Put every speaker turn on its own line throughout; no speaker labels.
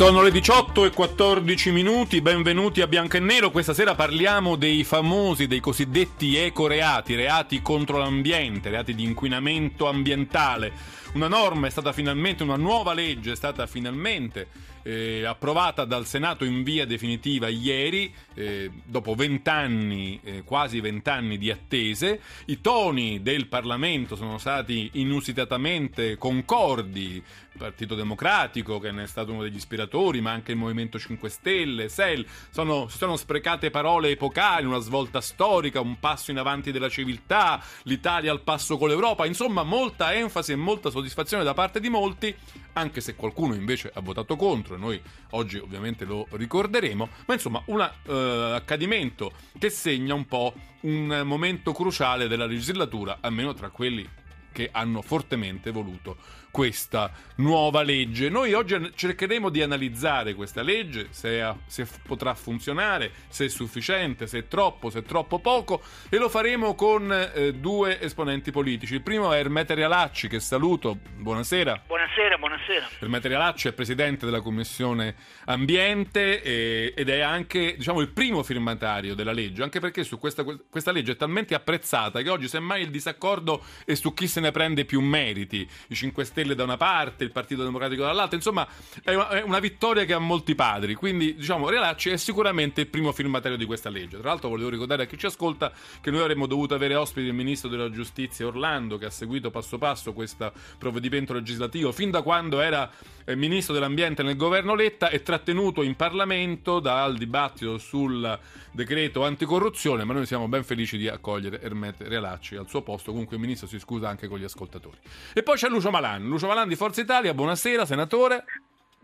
Sono le 18 e 14 minuti, benvenuti a Bianco e Nero. Questa sera parliamo dei famosi, dei cosiddetti ecoreati, reati contro l'ambiente, reati di inquinamento ambientale. Una norma è stata finalmente, una nuova legge è stata finalmente eh, approvata dal Senato in via definitiva ieri, eh, dopo vent'anni, eh, quasi vent'anni di attese. I toni del Parlamento sono stati inusitatamente concordi. Partito Democratico, che ne è stato uno degli ispiratori, ma anche il Movimento 5 Stelle, SEL, sono, si sono sprecate parole epocali, una svolta storica, un passo in avanti della civiltà, l'Italia al passo con l'Europa, insomma molta enfasi e molta soddisfazione da parte di molti, anche se qualcuno invece ha votato contro e noi oggi ovviamente lo ricorderemo, ma insomma un uh, accadimento che segna un po' un momento cruciale della legislatura, almeno tra quelli che hanno fortemente voluto questa nuova legge. Noi oggi cercheremo di analizzare questa legge, se, se, potrà funzionare, se è sufficiente, se è troppo, se è troppo poco e lo faremo con eh, due esponenti politici. Il primo è Ermete Realacci che saluto, buonasera.
Buonasera, buonasera.
Ermete Realacci è presidente della Commissione Ambiente e, ed è anche diciamo, il primo firmatario della legge, anche perché su questa, questa legge è talmente apprezzata che oggi semmai il disaccordo è su chi se ne prende più meriti. I 5 Stelle da una parte, il Partito Democratico dall'altra, insomma è una, è una vittoria che ha molti padri, quindi diciamo Realacci è sicuramente il primo firmatario di questa legge. Tra l'altro volevo ricordare a chi ci ascolta che noi avremmo dovuto avere ospiti il Ministro della Giustizia Orlando che ha seguito passo passo questo provvedimento legislativo fin da quando era Ministro dell'Ambiente nel governo Letta e trattenuto in Parlamento dal dibattito sul decreto anticorruzione, ma noi siamo ben felici di accogliere Ermete Realacci al suo posto, comunque il Ministro si scusa anche con gli ascoltatori. E poi c'è Lucio Malan, Lucio Malan di Forza Italia, buonasera senatore.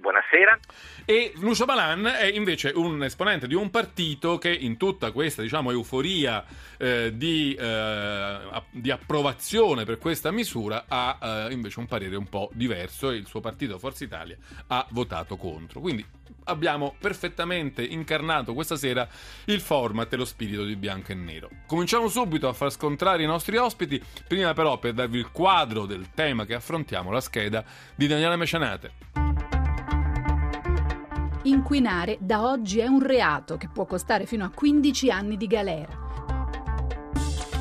Buonasera.
E Lucio Malan è invece un esponente di un partito che in tutta questa diciamo, euforia eh, di, eh, di, approvazione per questa misura ha eh, invece un parere un po' diverso e il suo partito Forza Italia ha votato contro. Quindi abbiamo perfettamente incarnato questa sera il format e lo spirito di bianco e nero. Cominciamo subito a far scontrare i nostri ospiti, prima però per darvi il quadro del tema che affrontiamo, la scheda di Daniele Mecianate.
Inquinare da oggi è un reato che può costare fino a 15 anni di galera.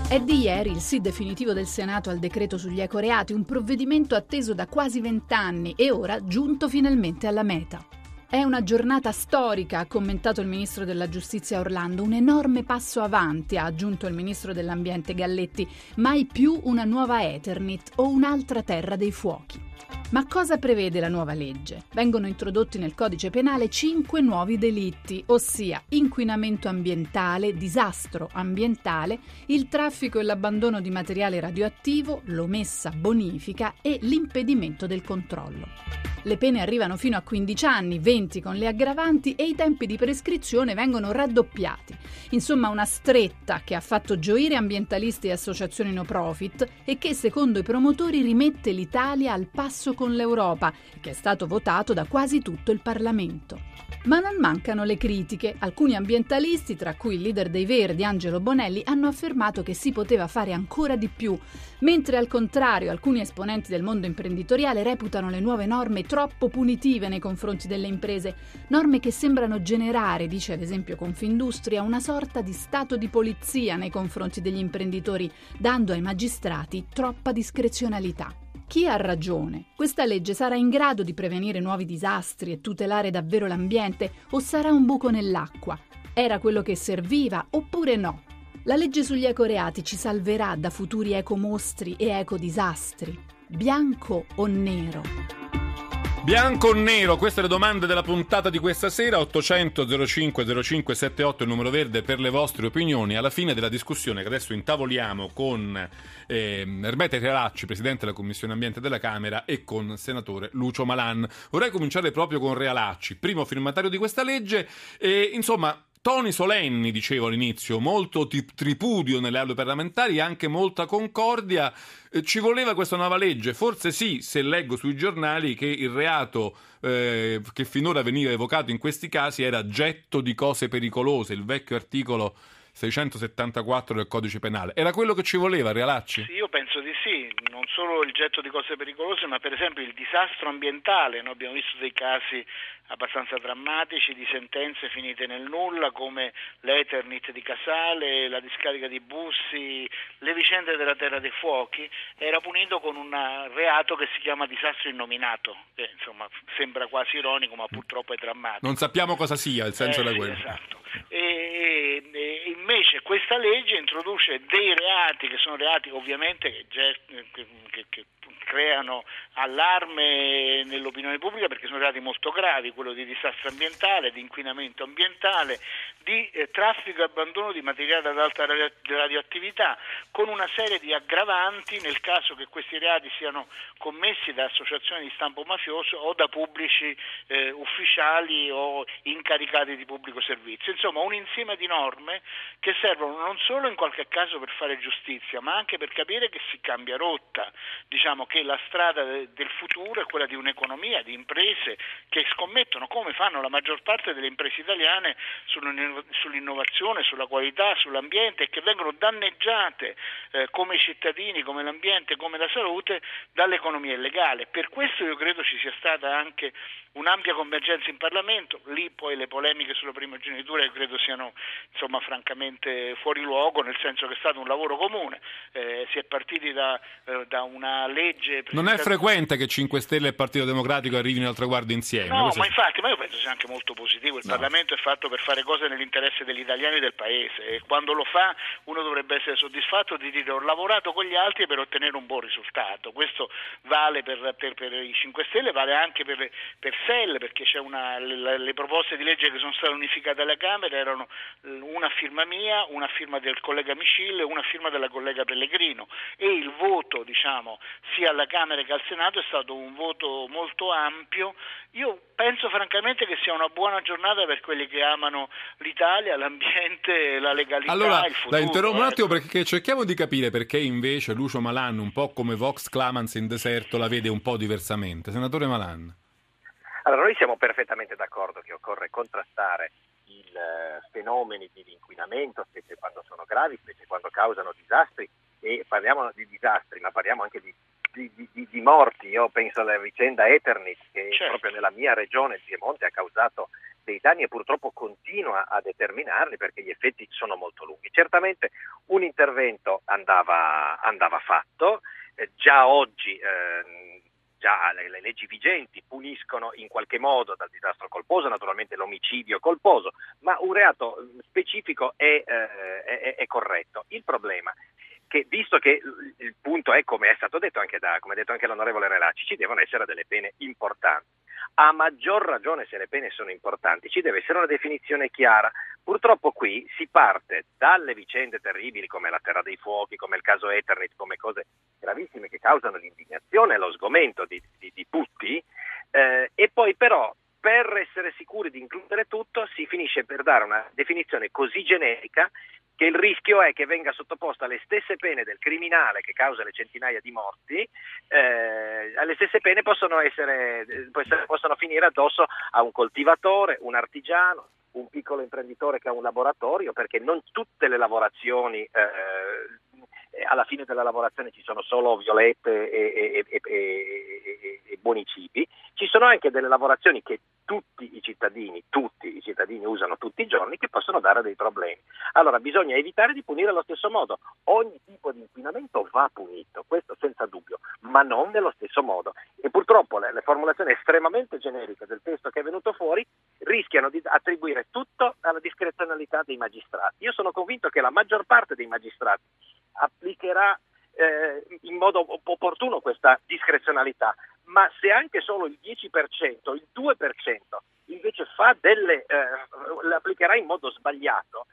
È di ieri il sì definitivo del Senato al decreto sugli ecoreati, un provvedimento atteso da quasi vent'anni e ora giunto finalmente alla meta. È una giornata storica, ha commentato il ministro della giustizia Orlando, un enorme passo avanti, ha aggiunto il ministro dell'ambiente Galletti, mai più una nuova Eternit o un'altra terra dei fuochi. Ma cosa prevede la nuova legge? Vengono introdotti nel codice penale cinque nuovi delitti, ossia inquinamento ambientale, disastro ambientale, il traffico e l'abbandono di materiale radioattivo, l'omessa bonifica e l'impedimento del controllo. Le pene arrivano fino a 15 anni, 20 con le aggravanti e i tempi di prescrizione vengono raddoppiati. Insomma, una stretta che ha fatto gioire ambientalisti e associazioni no profit e che, secondo i promotori, rimette l'Italia al passo con l'Europa, che è stato votato da quasi tutto il Parlamento. Ma non mancano le critiche. Alcuni ambientalisti, tra cui il leader dei Verdi, Angelo Bonelli, hanno affermato che si poteva fare ancora di più, mentre al contrario alcuni esponenti del mondo imprenditoriale reputano le nuove norme troppo punitive nei confronti delle imprese, norme che sembrano generare, dice ad esempio Confindustria, una sorta di stato di polizia nei confronti degli imprenditori, dando ai magistrati troppa discrezionalità. Chi ha ragione? Questa legge sarà in grado di prevenire nuovi disastri e tutelare davvero l'ambiente o sarà un buco nell'acqua? Era quello che serviva oppure no? La legge sugli ecoreati ci salverà da futuri ecomostri e ecodisastri? Bianco o nero?
Bianco o nero? Queste le domande della puntata di questa sera. 800 05 05 78 il numero verde per le vostre opinioni. Alla fine della discussione che adesso intavoliamo con eh, Erbete Realacci, presidente della Commissione Ambiente della Camera, e con senatore Lucio Malan. Vorrei cominciare proprio con Realacci, primo firmatario di questa legge. E insomma toni solenni, dicevo all'inizio, molto tripudio nelle aule parlamentari e anche molta concordia. Eh, ci voleva questa nuova legge? Forse sì, se leggo sui giornali che il reato eh, che finora veniva evocato in questi casi era getto di cose pericolose, il vecchio articolo 674 del codice penale. Era quello che ci voleva, Realacci?
Sì, io penso di sì, non solo il getto di cose pericolose, ma per esempio il disastro ambientale. Noi abbiamo visto dei casi abbastanza drammatici di sentenze finite nel nulla come l'Eternit di Casale, la discarica di Bussi, le vicende della Terra dei Fuochi, era punito con un reato che si chiama disastro innominato, che insomma sembra quasi ironico ma purtroppo è drammatico.
Non sappiamo cosa sia il senso
eh, sì,
quello.
Esatto. E, e, invece questa legge introduce dei reati che sono reati ovviamente che, che, che creano allarme nell'opinione pubblica perché sono reati molto gravi, quello di disastro ambientale, di inquinamento ambientale, di eh, traffico e abbandono di materiale ad alta radioattività, con una serie di aggravanti nel caso che questi reati siano commessi da associazioni di stampo mafioso o da pubblici eh, ufficiali o incaricati di pubblico servizio. Insomma, un insieme di norme che servono non solo in qualche caso per fare giustizia, ma anche per capire che si cambia rotta, diciamo che la strada del futuro è quella di un'economia, di imprese che scommettono, come fanno la maggior parte delle imprese italiane, sull'innovazione, sulla qualità, sull'ambiente e che vengono danneggiate eh, come cittadini, come l'ambiente, come la salute dall'economia illegale. Per questo io credo ci sia stata anche un'ampia convergenza in Parlamento, lì poi le polemiche sulla primogenitura credo siano insomma, francamente fuori luogo, nel senso che è stato un lavoro comune, eh, si è partiti da, eh, da una legge...
Non è frequente che 5 Stelle e Partito Democratico arrivino al traguardo insieme.
No, ma infatti, ma io penso sia anche molto positivo, il no. Parlamento è fatto per fare cose nell'interesse degli italiani e del Paese e quando lo fa uno dovrebbe essere soddisfatto di dire ho lavorato con gli altri per ottenere un buon risultato, questo vale per, per, per i 5 Stelle, vale anche per, per SEL perché una, le, le, proposte di legge che sono state unificate alla Camera erano una firma mia, una firma del collega Micille e una firma della collega Pellegrino e il voto diciamo, sia alla Camera che al Senato è stato un voto molto ampio. Io penso francamente che sia una buona giornata per quelli che amano l'Italia, l'ambiente, la legalità,
allora,
il futuro.
La interrompo un
ecco.
attimo perché cerchiamo di capire perché invece Lucio Malan, un po' come Vox Clamans in deserto, la vede un po' diversamente. Senatore Malan.
Allora, noi siamo perfettamente d'accordo che occorre contrastare i eh, fenomeni di inquinamento, specie quando sono gravi, specie quando causano disastri, e parliamo di disastri, ma parliamo anche di, di, di, di morti. Io penso alla vicenda Eternit, che certo. proprio nella mia regione, il Piemonte, ha causato dei danni e purtroppo continua a determinarli perché gli effetti sono molto lunghi. Certamente un intervento andava, andava fatto, eh, già oggi eh, già le, le, leggi vigenti puniscono in qualche modo dal disastro colposo, naturalmente l'omicidio colposo, ma un reato specifico è, eh, è, è corretto. Il problema che visto che il punto è, come è stato detto anche da, detto anche l'onorevole Relacci, ci devono essere delle pene importanti. A maggior ragione se le pene sono importanti, ci deve essere una definizione chiara. Purtroppo qui si parte dalle vicende terribili come la Terra dei Fuochi, come il caso Eternit, come cose gravissime che causano l'indignazione e lo sgomento di, di, di tutti, eh, e poi però per essere sicuri di includere tutto si finisce per dare una definizione così generica che il rischio è che venga sottoposta alle stesse pene del criminale che causa le centinaia di morti, eh, alle stesse pene possono, essere, possono finire addosso a un coltivatore, un artigiano, un piccolo imprenditore che ha un laboratorio, perché non tutte le lavorazioni eh, alla fine della lavorazione ci sono solo violette e, e, e, e, buoni cibi, ci sono anche delle lavorazioni che tutti i cittadini, tutti i cittadini usano tutti i giorni che possono dare dei problemi. Allora bisogna evitare di punire allo stesso modo. Ogni tipo di inquinamento va punito, questo senza dubbio, ma non nello stesso modo. E purtroppo le, le formulazioni estremamente generiche del testo che è venuto fuori rischiano di attribuire tutto alla discrezionalità dei magistrati. Io sono convinto che la maggior parte dei magistrati applicherà eh, in modo opportuno questa discrezionalità, ma se anche solo il 10%, il 2% invece fa delle, eh, l'applicherà in modo sbagliato,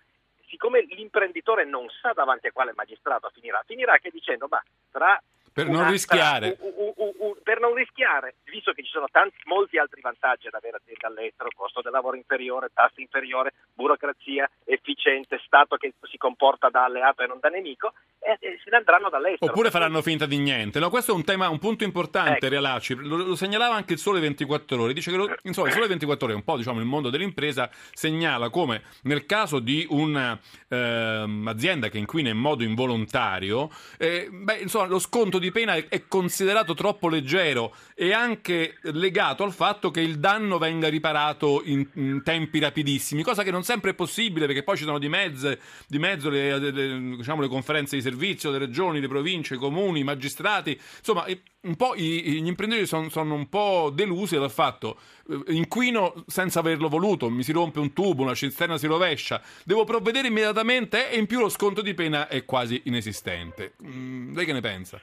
siccome l'imprenditore non sa davanti a quale magistrato finirà, finirà che dicendo ma tra
Per non rischiare.
Un, un, un, per non rischiare, visto che ci sono tanti, molti altri vantaggi ad avere aziende all'estero, costo del lavoro inferiore, tasse inferiore, burocrazia efficiente, Stato che si comporta da alleato e non da nemico, e, e se ne andranno dall'estero.
Oppure faranno finta di niente. No, questo è un tema, un punto importante,
Ecco.
Realacci. Lo, lo segnalava anche il Sole 24 Ore. Dice che lo- insomma, il Sole 24 Ore, un po' diciamo il mondo dell'impresa, segnala come nel caso di un'azienda che inquina in modo involontario, eh, beh, insomma, lo sconto di pena è, è considerato troppo leggero e anche legato al fatto che il danno venga riparato in, in tempi rapidissimi, cosa che non sempre è possibile perché poi ci sono di, mezze, di mezzo le, le- diciamo, le conferenze di servizio, le regioni, le province, i comuni, i magistrati, insomma un po' gli imprenditori son- sono un po' delusi dal fatto eh, inquino senza averlo voluto, mi si rompe un tubo, una cisterna si rovescia, devo provvedere immediatamente e in più lo sconto di pena è quasi inesistente. Mm, lei che ne pensa?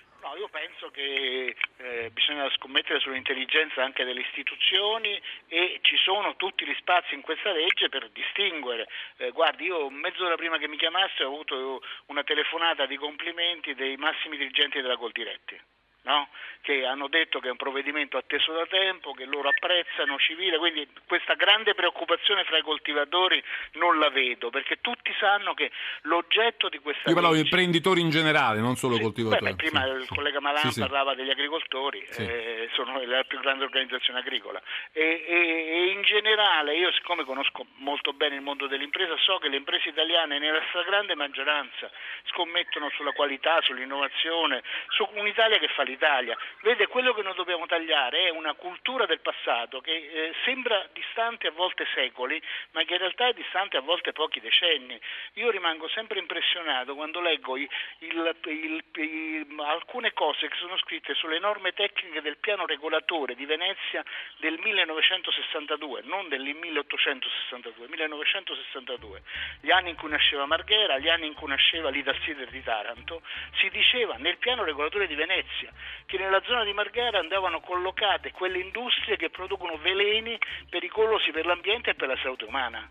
Che eh, bisogna scommettere sull'intelligenza anche delle istituzioni e ci sono tutti gli spazi in questa legge per distinguere. Eh, guardi, io mezz'ora prima che mi chiamasse ho avuto una telefonata di complimenti dei massimi dirigenti della Coldiretti. No? che hanno detto che è un provvedimento atteso da tempo, che loro apprezzano civile, quindi questa grande preoccupazione fra i coltivatori non la vedo, perché tutti sanno che l'oggetto di questa
Io parlavo di imprenditori in generale, non solo
sì,
coltivatori.
beh, beh, prima
Sì,
il collega Malan
Sì,
parlava degli agricoltori, eh, sono la più grande organizzazione agricola. E, e- e in generale io siccome conosco molto bene il mondo dell'impresa so che le imprese italiane nella stragrande maggioranza scommettono sulla qualità, sull'innovazione, su un'Italia che fa l'Italia. Vede, quello che noi dobbiamo tagliare è una cultura del passato che eh, sembra distante a volte secoli, ma che in realtà è distante a volte pochi decenni. Io rimango sempre impressionato quando leggo il- il- i- alcune cose che sono scritte sulle norme tecniche del piano regolatore di Venezia del 1962, non del 1862, 1962, gli anni in cui nasceva Marghera, gli anni in cui nasceva l'Italsider di Taranto, si diceva nel piano regolatore di Venezia che nella zona di Marghera andavano collocate quelle industrie che producono veleni pericolosi per l'ambiente e per la salute umana.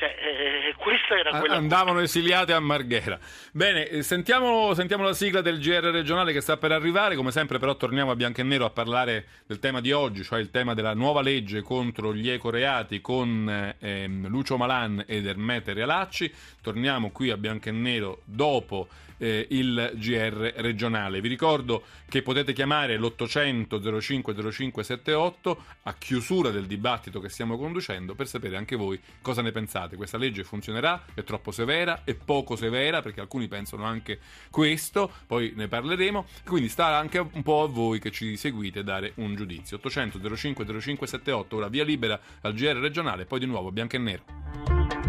Cioè, eh, questa era quella
Andavano esiliate a Marghera. Bene, eh, sentiamo, sentiamo la sigla del GR regionale che sta per arrivare. Come sempre, però, torniamo a bianco e nero a parlare del tema di oggi, cioè il tema della nuova legge contro gli ecoreati con eh, ehm, Lucio Malan ed Ermete Realacci. Torniamo qui a bianco e nero dopo eh, il GR regionale. Vi ricordo che potete chiamare l'800 05 05 78 a chiusura del dibattito che stiamo conducendo per sapere anche voi cosa ne pensate. Questa legge funzionerà? È troppo severa? È poco severa? Perché alcuni pensano anche questo, poi ne parleremo. Quindi sta anche un po' a voi che ci seguite dare un giudizio. 800 05 05 78, ora via libera al GR regionale, poi di nuovo bianco e nero.